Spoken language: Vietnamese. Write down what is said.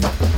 Bye.